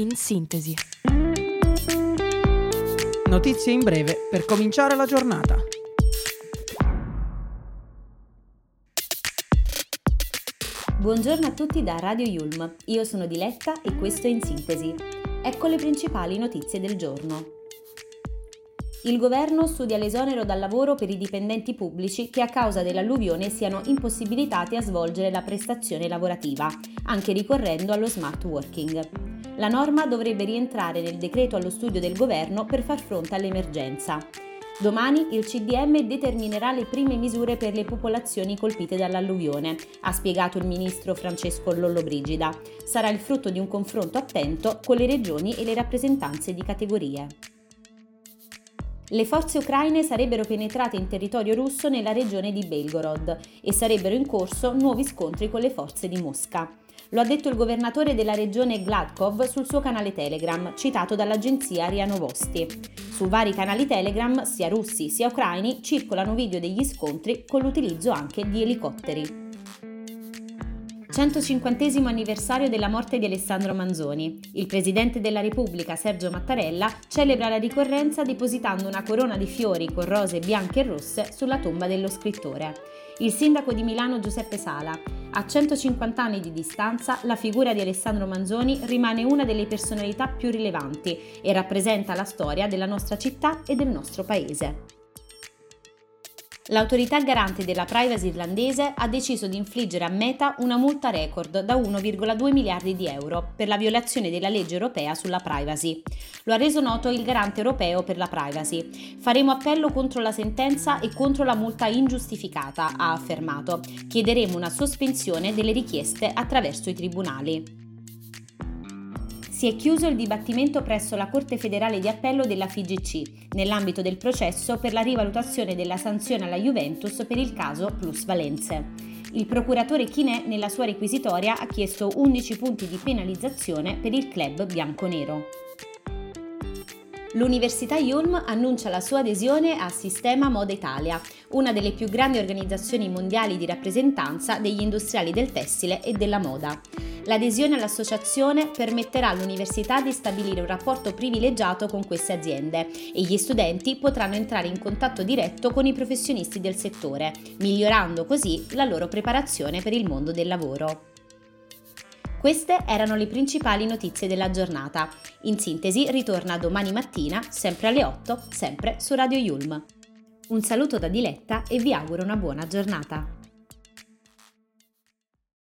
in sintesi. Notizie in breve per cominciare la giornata. Buongiorno a tutti da Radio Yulm, io sono Diletta e questo è In Sintesi. Ecco le principali notizie del giorno. Il governo studia l'esonero dal lavoro per i dipendenti pubblici che a causa dell'alluvione siano impossibilitati a svolgere la prestazione lavorativa, anche ricorrendo allo smart working. La norma dovrebbe rientrare nel decreto allo studio del governo per far fronte all'emergenza. Domani il CDM determinerà le prime misure per le popolazioni colpite dall'alluvione, ha spiegato il ministro Francesco Lollobrigida. Sarà il frutto di un confronto attento con le regioni e le rappresentanze di categorie. Le forze ucraine sarebbero penetrate in territorio russo nella regione di Belgorod e sarebbero in corso nuovi scontri con le forze di Mosca. Lo ha detto il governatore della regione Gladkov sul suo canale Telegram, citato dall'agenzia RIA Novosti. Su vari canali Telegram, sia russi sia ucraini, circolano video degli scontri con l'utilizzo anche di elicotteri. 150 anniversario della morte di Alessandro Manzoni. Il Presidente della Repubblica, Sergio Mattarella, celebra la ricorrenza depositando una corona di fiori con rose bianche e rosse sulla tomba dello scrittore. Il sindaco di Milano Giuseppe Sala. A 150 anni di distanza, la figura di Alessandro Manzoni rimane una delle personalità più rilevanti e rappresenta la storia della nostra città e del nostro paese. L'autorità garante della privacy irlandese ha deciso di infliggere a Meta una multa record da 1,2 miliardi di euro per la violazione della legge europea sulla privacy. Lo ha reso noto il garante europeo per la privacy. Faremo appello contro la sentenza e contro la multa ingiustificata, ha affermato. Chiederemo una sospensione delle richieste attraverso i tribunali si è chiuso il dibattimento presso la Corte federale di appello della FIGC nell'ambito del processo per la rivalutazione della sanzione alla Juventus per il caso Plus Valenze. Il procuratore Chinè nella sua requisitoria ha chiesto 11 punti di penalizzazione per il club bianconero. L'Università Yulm annuncia la sua adesione a Sistema Moda Italia, una delle più grandi organizzazioni mondiali di rappresentanza degli industriali del tessile e della moda. L'adesione all'associazione permetterà all'università di stabilire un rapporto privilegiato con queste aziende e gli studenti potranno entrare in contatto diretto con i professionisti del settore, migliorando così la loro preparazione per il mondo del lavoro. Queste erano le principali notizie della giornata. In sintesi ritorna domani mattina, sempre alle 8, sempre su Radio Yulm. Un saluto da Diletta e vi auguro una buona giornata.